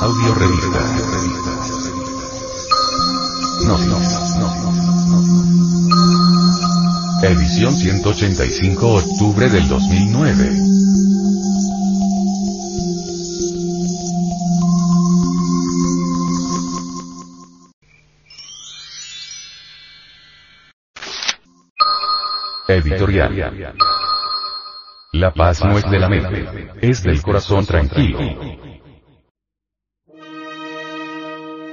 Audio revista. No, no, no, no. Edición 185 octubre del 2009. Editorial. La paz no es de la mente, es del corazón tranquilo.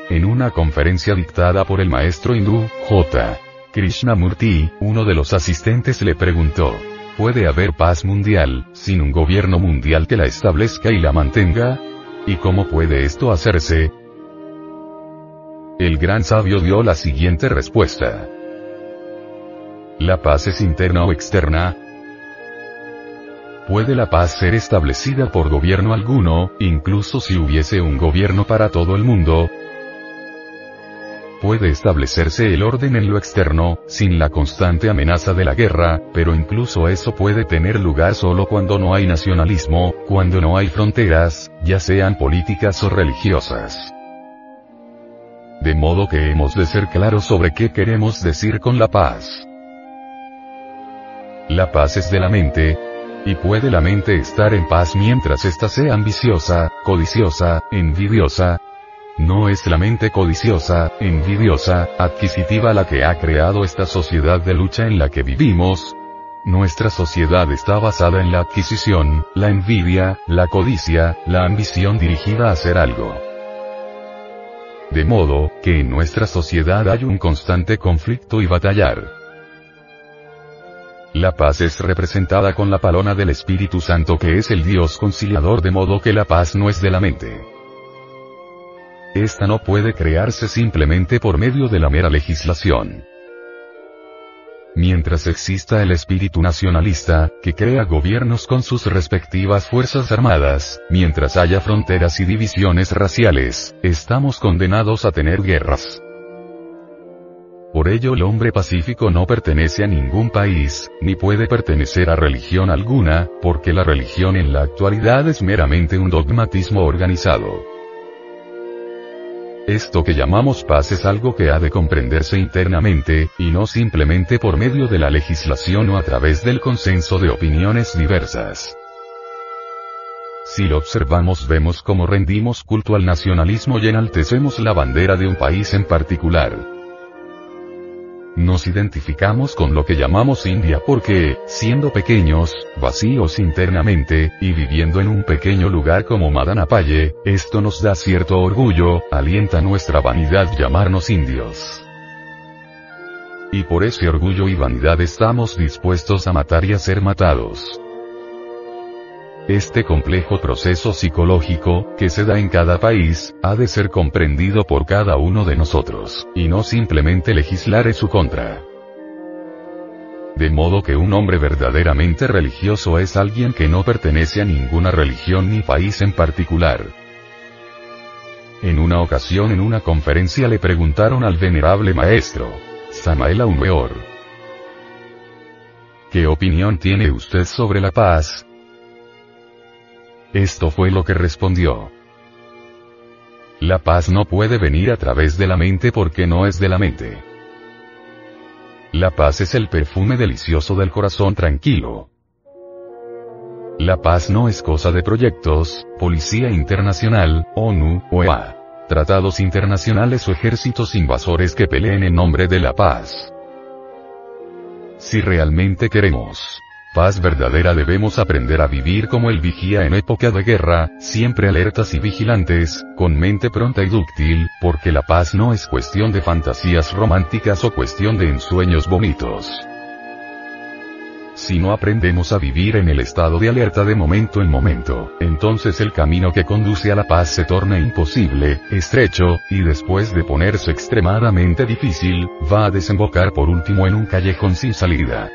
En una conferencia dictada por el maestro hindú, J. Krishnamurti, uno de los asistentes le preguntó, ¿puede haber paz mundial, sin un gobierno mundial que la establezca y la mantenga? ¿Y cómo puede esto hacerse? El gran sabio dio la siguiente respuesta. ¿La paz es interna o externa? ¿Puede la paz ser establecida por gobierno alguno, incluso si hubiese un gobierno para todo el mundo? Puede establecerse el orden en lo externo, sin la constante amenaza de la guerra, pero incluso eso puede tener lugar solo cuando no hay nacionalismo, cuando no hay fronteras, ya sean políticas o religiosas. De modo que hemos de ser claros sobre qué queremos decir con la paz. La paz es de la mente. Y puede la mente estar en paz mientras ésta sea ambiciosa, codiciosa, envidiosa. No es la mente codiciosa, envidiosa, adquisitiva la que ha creado esta sociedad de lucha en la que vivimos. Nuestra sociedad está basada en la adquisición, la envidia, la codicia, la ambición dirigida a hacer algo. De modo, que en nuestra sociedad hay un constante conflicto y batallar. La paz es representada con la palona del Espíritu Santo que es el Dios conciliador de modo que la paz no es de la mente. Esta no puede crearse simplemente por medio de la mera legislación. Mientras exista el espíritu nacionalista, que crea gobiernos con sus respectivas fuerzas armadas, mientras haya fronteras y divisiones raciales, estamos condenados a tener guerras. Por ello el hombre pacífico no pertenece a ningún país, ni puede pertenecer a religión alguna, porque la religión en la actualidad es meramente un dogmatismo organizado. Esto que llamamos paz es algo que ha de comprenderse internamente, y no simplemente por medio de la legislación o a través del consenso de opiniones diversas. Si lo observamos vemos cómo rendimos culto al nacionalismo y enaltecemos la bandera de un país en particular. Nos identificamos con lo que llamamos India porque, siendo pequeños, vacíos internamente, y viviendo en un pequeño lugar como Madanapalle, esto nos da cierto orgullo, alienta nuestra vanidad llamarnos indios. Y por ese orgullo y vanidad estamos dispuestos a matar y a ser matados. Este complejo proceso psicológico, que se da en cada país, ha de ser comprendido por cada uno de nosotros, y no simplemente legislar en su contra. De modo que un hombre verdaderamente religioso es alguien que no pertenece a ninguna religión ni país en particular. En una ocasión en una conferencia le preguntaron al venerable maestro, Samael Aumeor, ¿Qué opinión tiene usted sobre la paz? Esto fue lo que respondió. La paz no puede venir a través de la mente porque no es de la mente. La paz es el perfume delicioso del corazón tranquilo. La paz no es cosa de proyectos, Policía Internacional, ONU, OEA, tratados internacionales o ejércitos invasores que peleen en nombre de la paz. Si realmente queremos paz verdadera debemos aprender a vivir como el vigía en época de guerra, siempre alertas y vigilantes, con mente pronta y dúctil, porque la paz no es cuestión de fantasías románticas o cuestión de ensueños bonitos. Si no aprendemos a vivir en el estado de alerta de momento en momento, entonces el camino que conduce a la paz se torna imposible, estrecho, y después de ponerse extremadamente difícil, va a desembocar por último en un callejón sin salida.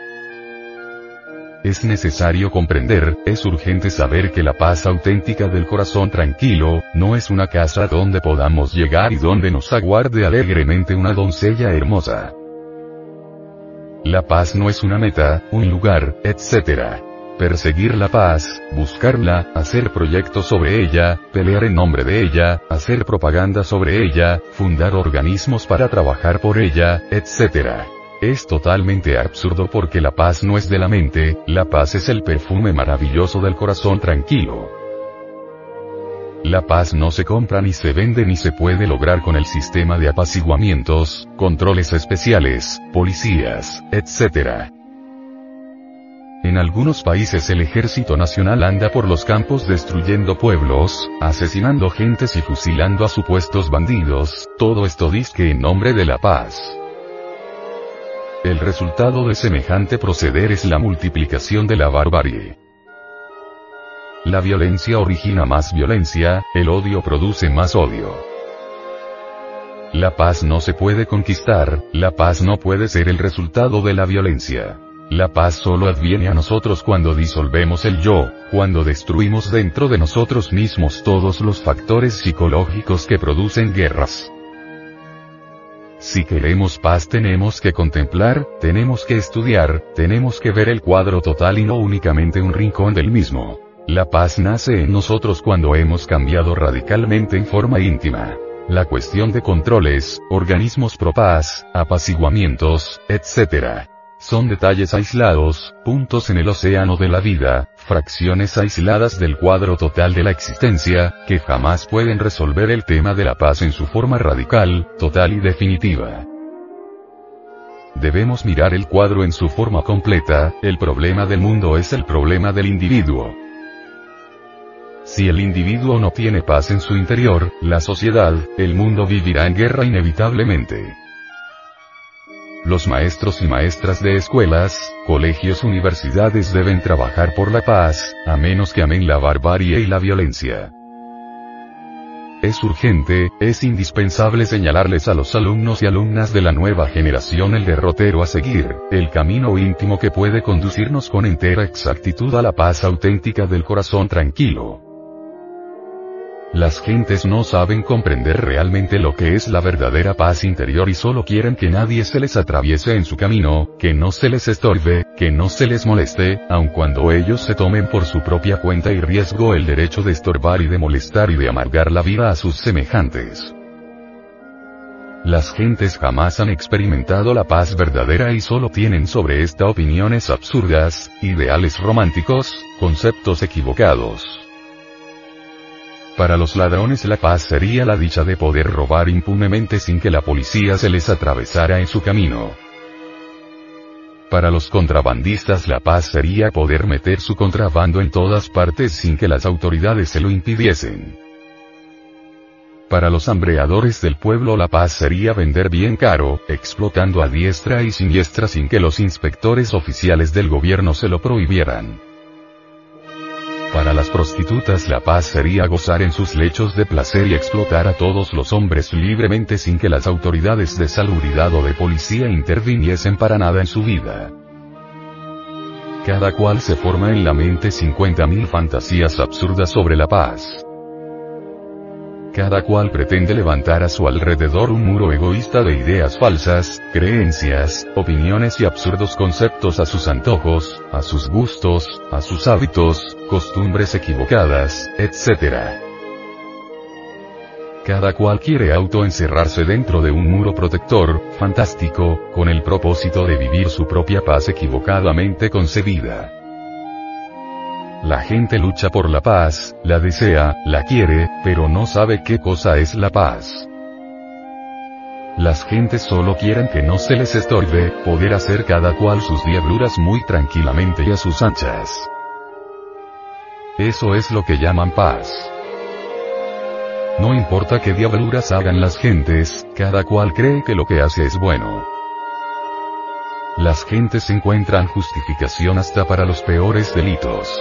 Es necesario comprender, es urgente saber que la paz auténtica del corazón tranquilo, no es una casa donde podamos llegar y donde nos aguarde alegremente una doncella hermosa. La paz no es una meta, un lugar, etc. perseguir la paz, buscarla, hacer proyectos sobre ella, pelear en nombre de ella, hacer propaganda sobre ella, fundar organismos para trabajar por ella, etc. Es totalmente absurdo porque la paz no es de la mente, la paz es el perfume maravilloso del corazón tranquilo. La paz no se compra ni se vende ni se puede lograr con el sistema de apaciguamientos, controles especiales, policías, etc. En algunos países el ejército nacional anda por los campos destruyendo pueblos, asesinando gentes y fusilando a supuestos bandidos, todo esto disque en nombre de la paz. El resultado de semejante proceder es la multiplicación de la barbarie. La violencia origina más violencia, el odio produce más odio. La paz no se puede conquistar, la paz no puede ser el resultado de la violencia. La paz solo adviene a nosotros cuando disolvemos el yo, cuando destruimos dentro de nosotros mismos todos los factores psicológicos que producen guerras. Si queremos paz tenemos que contemplar, tenemos que estudiar, tenemos que ver el cuadro total y no únicamente un rincón del mismo. La paz nace en nosotros cuando hemos cambiado radicalmente en forma íntima. La cuestión de controles, organismos pro paz, apaciguamientos, etc. Son detalles aislados, puntos en el océano de la vida, fracciones aisladas del cuadro total de la existencia, que jamás pueden resolver el tema de la paz en su forma radical, total y definitiva. Debemos mirar el cuadro en su forma completa, el problema del mundo es el problema del individuo. Si el individuo no tiene paz en su interior, la sociedad, el mundo vivirá en guerra inevitablemente. Los maestros y maestras de escuelas, colegios, universidades deben trabajar por la paz, a menos que amen la barbarie y la violencia. Es urgente, es indispensable señalarles a los alumnos y alumnas de la nueva generación el derrotero a seguir, el camino íntimo que puede conducirnos con entera exactitud a la paz auténtica del corazón tranquilo. Las gentes no saben comprender realmente lo que es la verdadera paz interior y solo quieren que nadie se les atraviese en su camino, que no se les estorbe, que no se les moleste, aun cuando ellos se tomen por su propia cuenta y riesgo el derecho de estorbar y de molestar y de amargar la vida a sus semejantes. Las gentes jamás han experimentado la paz verdadera y solo tienen sobre esta opiniones absurdas, ideales románticos, conceptos equivocados. Para los ladrones la paz sería la dicha de poder robar impunemente sin que la policía se les atravesara en su camino. Para los contrabandistas la paz sería poder meter su contrabando en todas partes sin que las autoridades se lo impidiesen. Para los hambreadores del pueblo la paz sería vender bien caro, explotando a diestra y siniestra sin que los inspectores oficiales del gobierno se lo prohibieran. Para las prostitutas la paz sería gozar en sus lechos de placer y explotar a todos los hombres libremente sin que las autoridades de salubridad o de policía interviniesen para nada en su vida. Cada cual se forma en la mente 50.000 fantasías absurdas sobre la paz. Cada cual pretende levantar a su alrededor un muro egoísta de ideas falsas, creencias, opiniones y absurdos conceptos a sus antojos, a sus gustos, a sus hábitos, costumbres equivocadas, etc. Cada cual quiere autoencerrarse dentro de un muro protector, fantástico, con el propósito de vivir su propia paz equivocadamente concebida. La gente lucha por la paz, la desea, la quiere, pero no sabe qué cosa es la paz. Las gentes solo quieren que no se les estorbe, poder hacer cada cual sus diabluras muy tranquilamente y a sus anchas. Eso es lo que llaman paz. No importa qué diabluras hagan las gentes, cada cual cree que lo que hace es bueno. Las gentes encuentran justificación hasta para los peores delitos.